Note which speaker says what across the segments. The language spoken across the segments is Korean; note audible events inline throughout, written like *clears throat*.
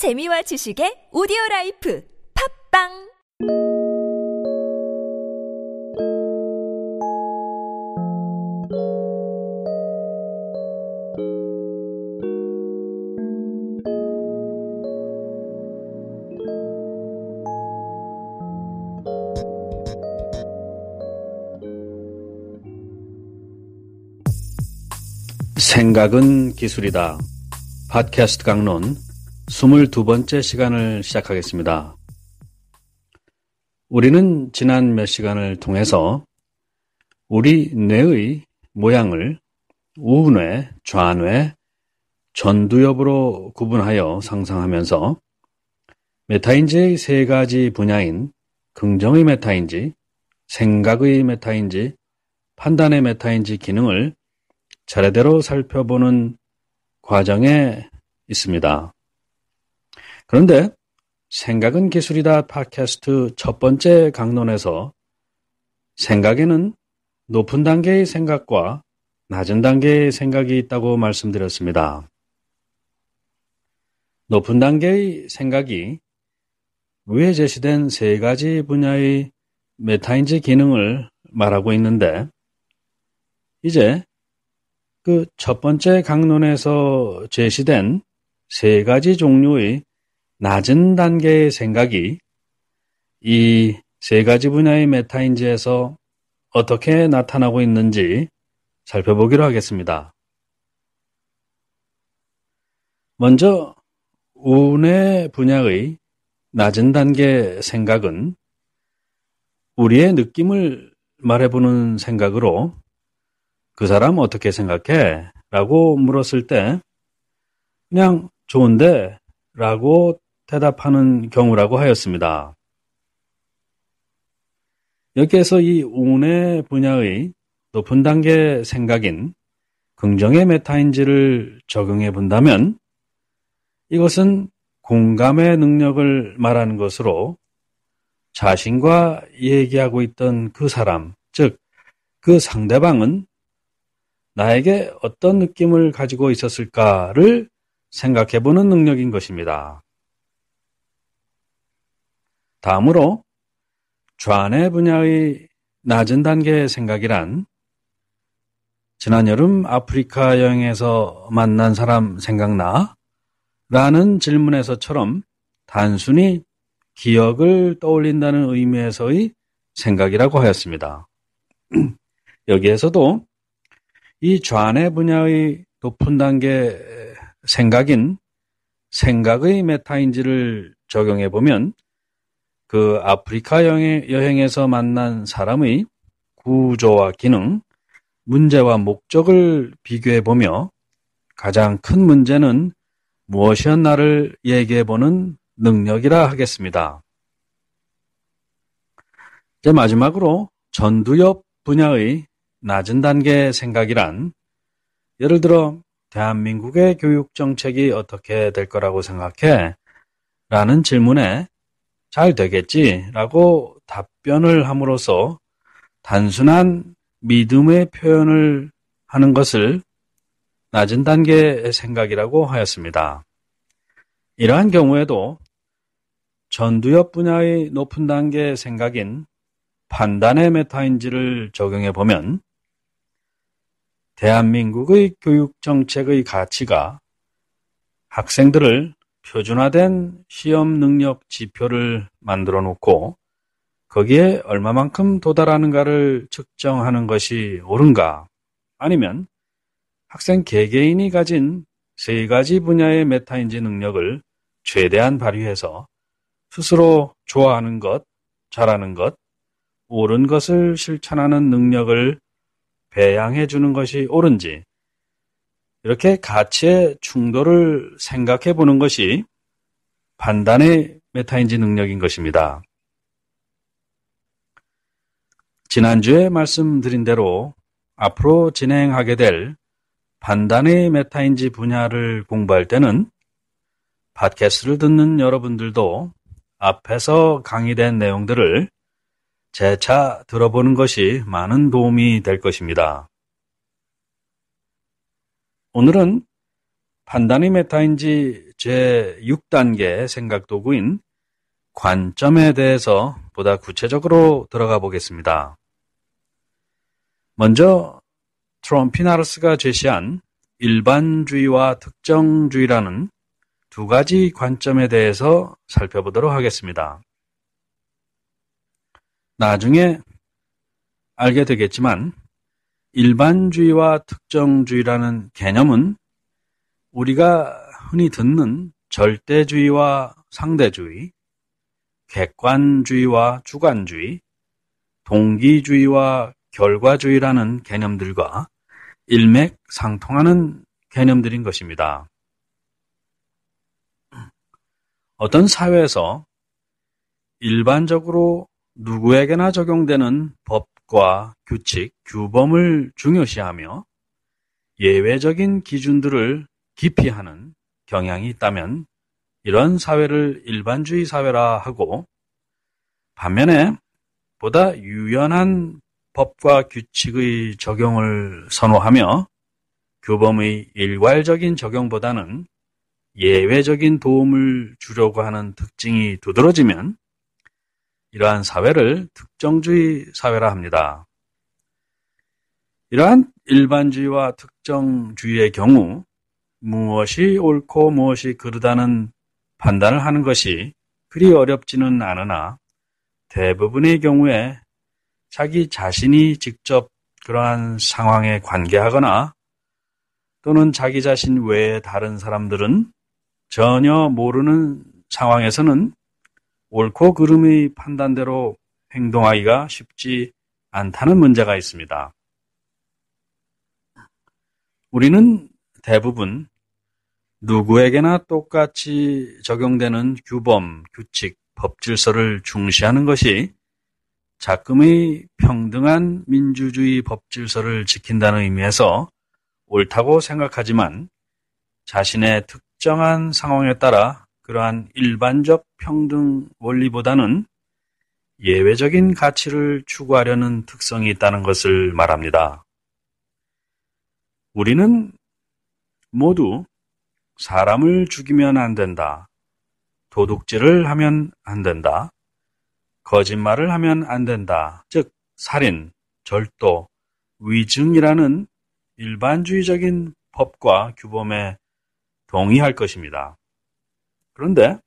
Speaker 1: 재미와 지식의 오디오 라이프 팝빵
Speaker 2: 생각은 기술이다. 팟캐스트 강론 22번째 시간을 시작하겠습니다. 우리는 지난 몇 시간을 통해서 우리 뇌의 모양을 우뇌, 좌뇌, 전두엽으로 구분하여 상상하면서 메타인지의 세 가지 분야인 긍정의 메타인지, 생각의 메타인지, 판단의 메타인지 기능을 차례대로 살펴보는 과정에 있습니다. 그런데 생각은 기술이다 팟캐스트 첫 번째 강론에서 생각에는 높은 단계의 생각과 낮은 단계의 생각이 있다고 말씀드렸습니다. 높은 단계의 생각이 위에 제시된 세 가지 분야의 메타인지 기능을 말하고 있는데 이제 그 첫 번째 강론에서 제시된 세 가지 종류의 낮은 단계의 생각이 이 세 가지 분야의 메타인지에서 어떻게 나타나고 있는지 살펴보기로 하겠습니다. 먼저 우뇌 분야의 낮은 단계 생각은 우리의 느낌을 말해보는 생각으로 그 사람 어떻게 생각해? 라고 물었을 때 그냥 좋은데 라고 대답하는 경우라고 하였습니다. 여기에서 이 운의 분야의 높은 단계 생각인 긍정의 메타인지를 적용해 본다면 이것은 공감의 능력을 말하는 것으로 자신과 얘기하고 있던 그 사람, 즉, 그 상대방은 나에게 어떤 느낌을 가지고 있었을까를 생각해 보는 능력인 것입니다. 다음으로 좌뇌 분야의 낮은 단계의 생각이란 지난 여름 아프리카 여행에서 만난 사람 생각나? 라는 질문에서처럼 단순히 기억을 떠올린다는 의미에서의 생각이라고 하였습니다. *clears throat* 여기에서도 이 좌뇌 분야의 높은 단계 생각인 생각의 메타인지를 적용해 보면 그 아프리카 여행에서 만난 사람의 구조와 기능, 문제와 목적을 비교해 보며 가장 큰 문제는 무엇이었나를 얘기해 보는 능력이라 하겠습니다. 이제 마지막으로 전두엽 분야의 낮은 단계 생각이란 예를 들어 대한민국의 교육 정책이 어떻게 될 거라고 생각해? 라는 질문에 잘 되겠지 라고 답변을 함으로써 단순한 믿음의 표현을 하는 것을 낮은 단계의 생각이라고 하였습니다. 이러한 경우에도 전두엽 분야의 높은 단계의 생각인 판단의 메타인지를 적용해 보면 대한민국의 교육 정책의 가치가 학생들을 표준화된 시험 능력 지표를 만들어 놓고 거기에 얼마만큼 도달하는가를 측정하는 것이 옳은가? 아니면 학생 개개인이 가진 세 가지 분야의 메타인지 능력을 최대한 발휘해서 스스로 좋아하는 것, 잘하는 것, 옳은 것을 실천하는 능력을 배양해 주는 것이 옳은지 이렇게 가치의 충돌을 생각해 보는 것이 판단의 메타인지 능력인 것입니다. 지난주에 말씀드린 대로 앞으로 진행하게 될 판단의 메타인지 분야를 공부할 때는 팟캐스트를 듣는 여러분들도 앞에서 강의된 내용들을 재차 들어보는 것이 많은 도움이 될 것입니다. 오늘은 판단의 메타인지 제6단계 생각 도구인 관점에 대해서 보다 구체적으로 들어가 보겠습니다. 먼저 트럼피나르스가 제시한 일반주의와 특정주의라는 두 가지 관점에 대해서 살펴보도록 하겠습니다. 나중에 알게 되겠지만 일반주의와 특정주의라는 개념은 우리가 흔히 듣는 절대주의와 상대주의, 객관주의와 주관주의, 동기주의와 결과주의라는 개념들과 일맥상통하는 개념들인 것입니다. 어떤 사회에서 일반적으로 누구에게나 적용되는 법 과 규칙, 규범을 중요시하며 예외적인 기준들을 기피하는 경향이 있다면 이런 사회를 일반주의 사회라 하고 반면에 보다 유연한 법과 규칙의 적용을 선호하며 규범의 일괄적인 적용보다는 예외적인 도움을 주려고 하는 특징이 두드러지면 이러한 사회를 특정주의 사회라 합니다. 이러한 일반주의와 특정주의의 경우 무엇이 옳고 무엇이 그르다는 판단을 하는 것이 그리 어렵지는 않으나 대부분의 경우에 자기 자신이 직접 그러한 상황에 관계하거나 또는 자기 자신 외에 다른 사람들은 전혀 모르는 상황에서는 옳고 그름의 판단대로 행동하기가 쉽지 않다는 문제가 있습니다. 우리는 대부분 누구에게나 똑같이 적용되는 규범, 규칙, 법질서를 중시하는 것이 작금의 평등한 민주주의 법질서를 지킨다는 의미에서 옳다고 생각하지만 자신의 특정한 상황에 따라 그러한 일반적 평등 원리보다는 예외적인 가치를 추구하려는 특성이 있다는 것을 말합니다. 우리는 모두 사람을 죽이면 안 된다. 도둑질을 하면 안 된다. 거짓말을 하면 안 된다. 즉, 살인, 절도, 위증이라는 일반주의적인 법과 규범에 동의할 것입니다. 그런데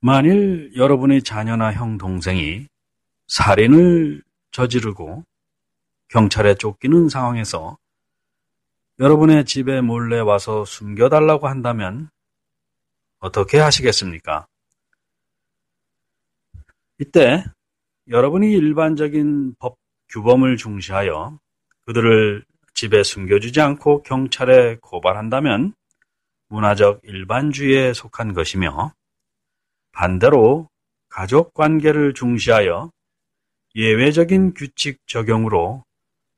Speaker 2: 만일 여러분의 자녀나 형, 동생이 살인을 저지르고 경찰에 쫓기는 상황에서 여러분의 집에 몰래 와서 숨겨달라고 한다면 어떻게 하시겠습니까? 이때 여러분이 일반적인 법 규범을 중시하여 그들을 집에 숨겨주지 않고 경찰에 고발한다면 문화적 일반주의에 속한 것이며 반대로 가족 관계를 중시하여 예외적인 규칙 적용으로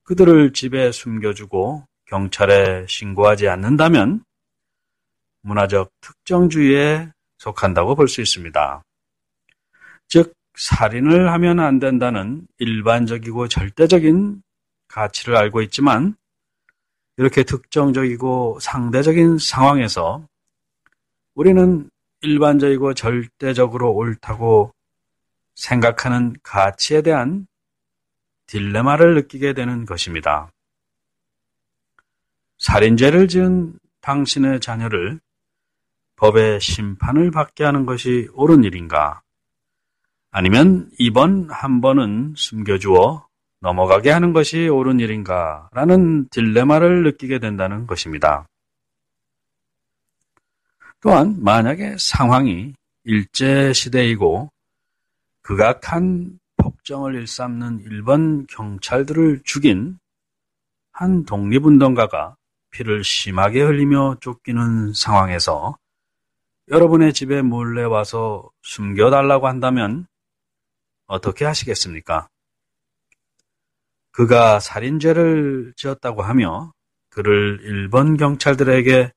Speaker 2: 그들을 집에 숨겨주고 경찰에 신고하지 않는다면 문화적 특정주의에 속한다고 볼 수 있습니다. 즉, 살인을 하면 안 된다는 일반적이고 절대적인 가치를 알고 있지만 이렇게 특정적이고 상대적인 상황에서 우리는 일반적이고 절대적으로 옳다고 생각하는 가치에 대한 딜레마를 느끼게 되는 것입니다. 살인죄를 지은 당신의 자녀를 법의 심판을 받게 하는 것이 옳은 일인가? 아니면 이번 한 번은 숨겨주어 넘어가게 하는 것이 옳은 일인가? 라는 딜레마를 느끼게 된다는 것입니다. 또한 만약에 상황이 일제시대이고 극악한 폭정을 일삼는 일본 경찰들을 죽인 한 독립운동가가 피를 심하게 흘리며 쫓기는 상황에서 여러분의 집에 몰래 와서 숨겨달라고 한다면 어떻게 하시겠습니까? 그가 살인죄를 지었다고 하며 그를 일본 경찰들에게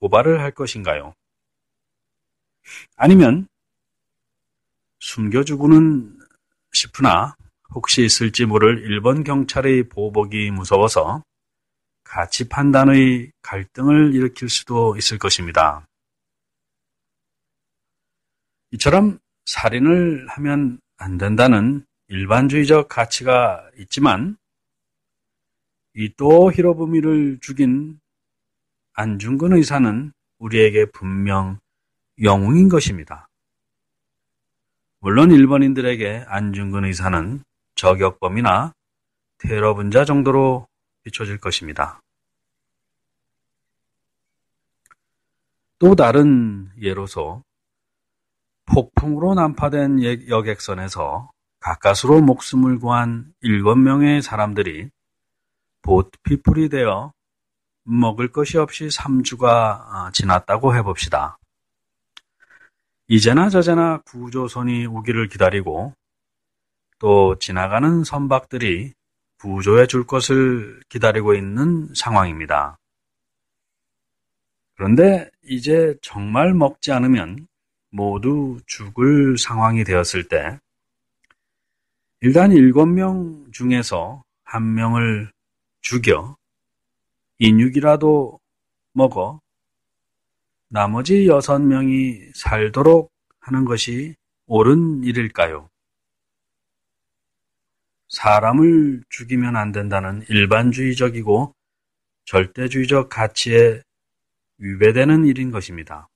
Speaker 2: 고발을 할 것인가요? 아니면 숨겨주고는 싶으나 혹시 있을지 모를 일본 경찰의 보복이 무서워서 가치 판단의 갈등을 일으킬 수도 있을 것입니다. 이처럼 살인을 하면 안 된다는 일반주의적 가치가 있지만 이또 히로부미를 죽인 안중근 의사는 우리에게 분명 영웅인 것입니다. 물론 일본인들에게 안중근 의사는 저격범이나 테러 분자 정도로 비춰질 것입니다. 또 다른 예로서 폭풍으로 난파된 여객선에서 가까스로 목숨을 구한 일곱 명의 사람들이 보트피플이 되어 먹을 것이 없이 3주가 아, 지났다고 해봅시다. 이제나 저제나 구조선이 오기를 기다리고 또 지나가는 선박들이 구조해 줄 것을 기다리고 있는 상황입니다. 그런데 이제 정말 먹지 않으면 모두 죽을 상황이 되었을 때 일단 일곱 명 중에서 한 명을 죽여 인육이라도 먹어 나머지 여섯 명이 살도록 하는 것이 옳은 일일까요? 사람을 죽이면 안 된다는 일반주의적이고 절대주의적 가치에 위배되는 일인 것입니다.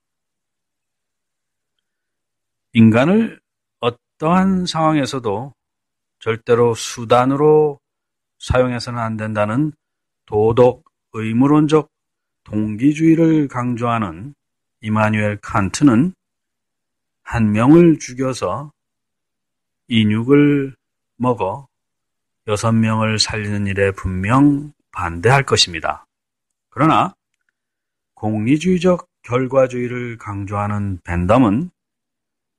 Speaker 2: 인간을 어떠한 상황에서도 절대로 수단으로 사용해서는 안 된다는 도덕 의무론적 동기주의를 강조하는 이마뉴엘 칸트는 한 명을 죽여서 인육을 먹어 여섯 명을 살리는 일에 분명 반대할 것입니다. 그러나 공리주의적 결과주의를 강조하는 벤덤은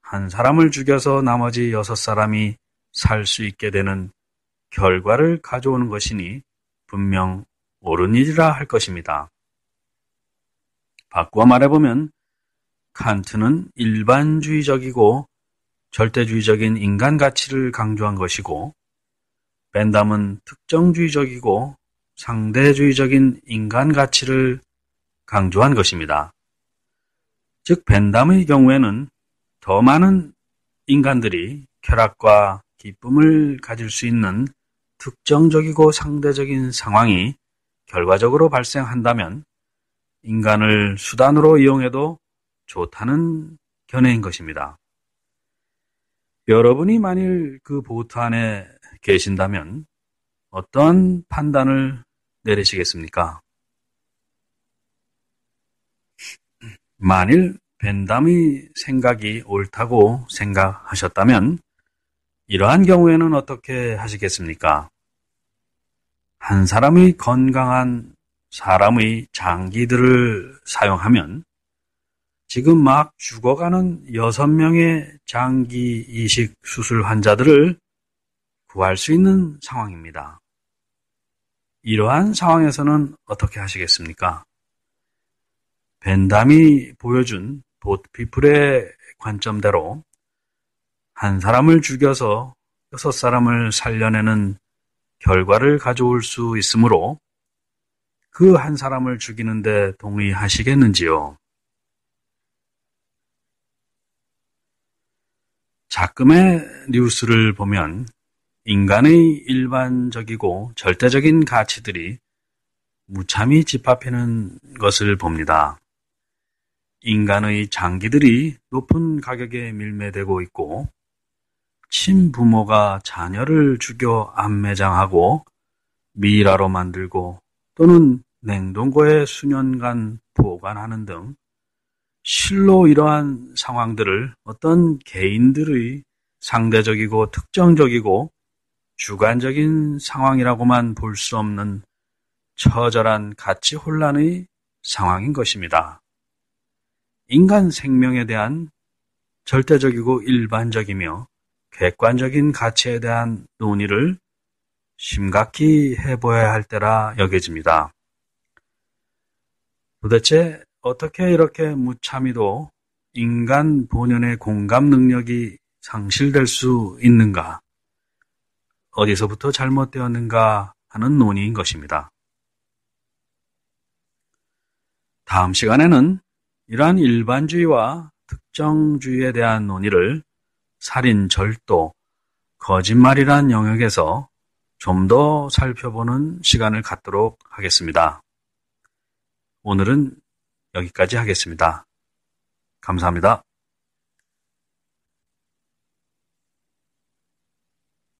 Speaker 2: 한 사람을 죽여서 나머지 여섯 사람이 살 수 있게 되는 결과를 가져오는 것이니 분명 옳은 일이라 할 것입니다. 바꾸어 말해보면 칸트는 일반주의적이고 절대주의적인 인간 가치를 강조한 것이고 벤담은 특정주의적이고 상대주의적인 인간 가치를 강조한 것입니다. 즉 벤담의 경우에는 더 많은 인간들이 쾌락과 기쁨을 가질 수 있는 특정적이고 상대적인 상황이 결과적으로 발생한다면 인간을 수단으로 이용해도 좋다는 견해인 것입니다. 여러분이 만일 그 보트 안에 계신다면 어떤 판단을 내리시겠습니까? 만일 벤담의 생각이 옳다고 생각하셨다면 이러한 경우에는 어떻게 하시겠습니까? 한 사람의 건강한 사람의 장기들을 사용하면 지금 막 죽어가는 여섯 명의 장기 이식 수술 환자들을 구할 수 있는 상황입니다. 이러한 상황에서는 어떻게 하시겠습니까? 벤담이 보여준 보트피플의 관점대로 한 사람을 죽여서 여섯 사람을 살려내는 결과를 가져올 수 있으므로 그 한 사람을 죽이는데 동의하시겠는지요? 자금의 뉴스를 보면 인간의 일반적이고 절대적인 가치들이 무참히 집합하는 것을 봅니다. 인간의 장기들이 높은 가격에 밀매되고 있고 친부모가 자녀를 죽여 암매장하고 미라로 만들고 또는 냉동고에 수년간 보관하는 등 실로 이러한 상황들을 어떤 개인들의 상대적이고 특정적이고 주관적인 상황이라고만 볼 수 없는 처절한 가치 혼란의 상황인 것입니다. 인간 생명에 대한 절대적이고 일반적이며 객관적인 가치에 대한 논의를 심각히 해보아야 할 때라 여겨집니다. 도대체 어떻게 이렇게 무참히도 인간 본연의 공감 능력이 상실될 수 있는가? 어디서부터 잘못되었는가 하는 논의인 것입니다. 다음 시간에는 이러한 일반주의와 특정주의에 대한 논의를 살인, 절도, 거짓말이란 영역에서 좀 더 살펴보는 시간을 갖도록 하겠습니다. 오늘은 여기까지 하겠습니다. 감사합니다.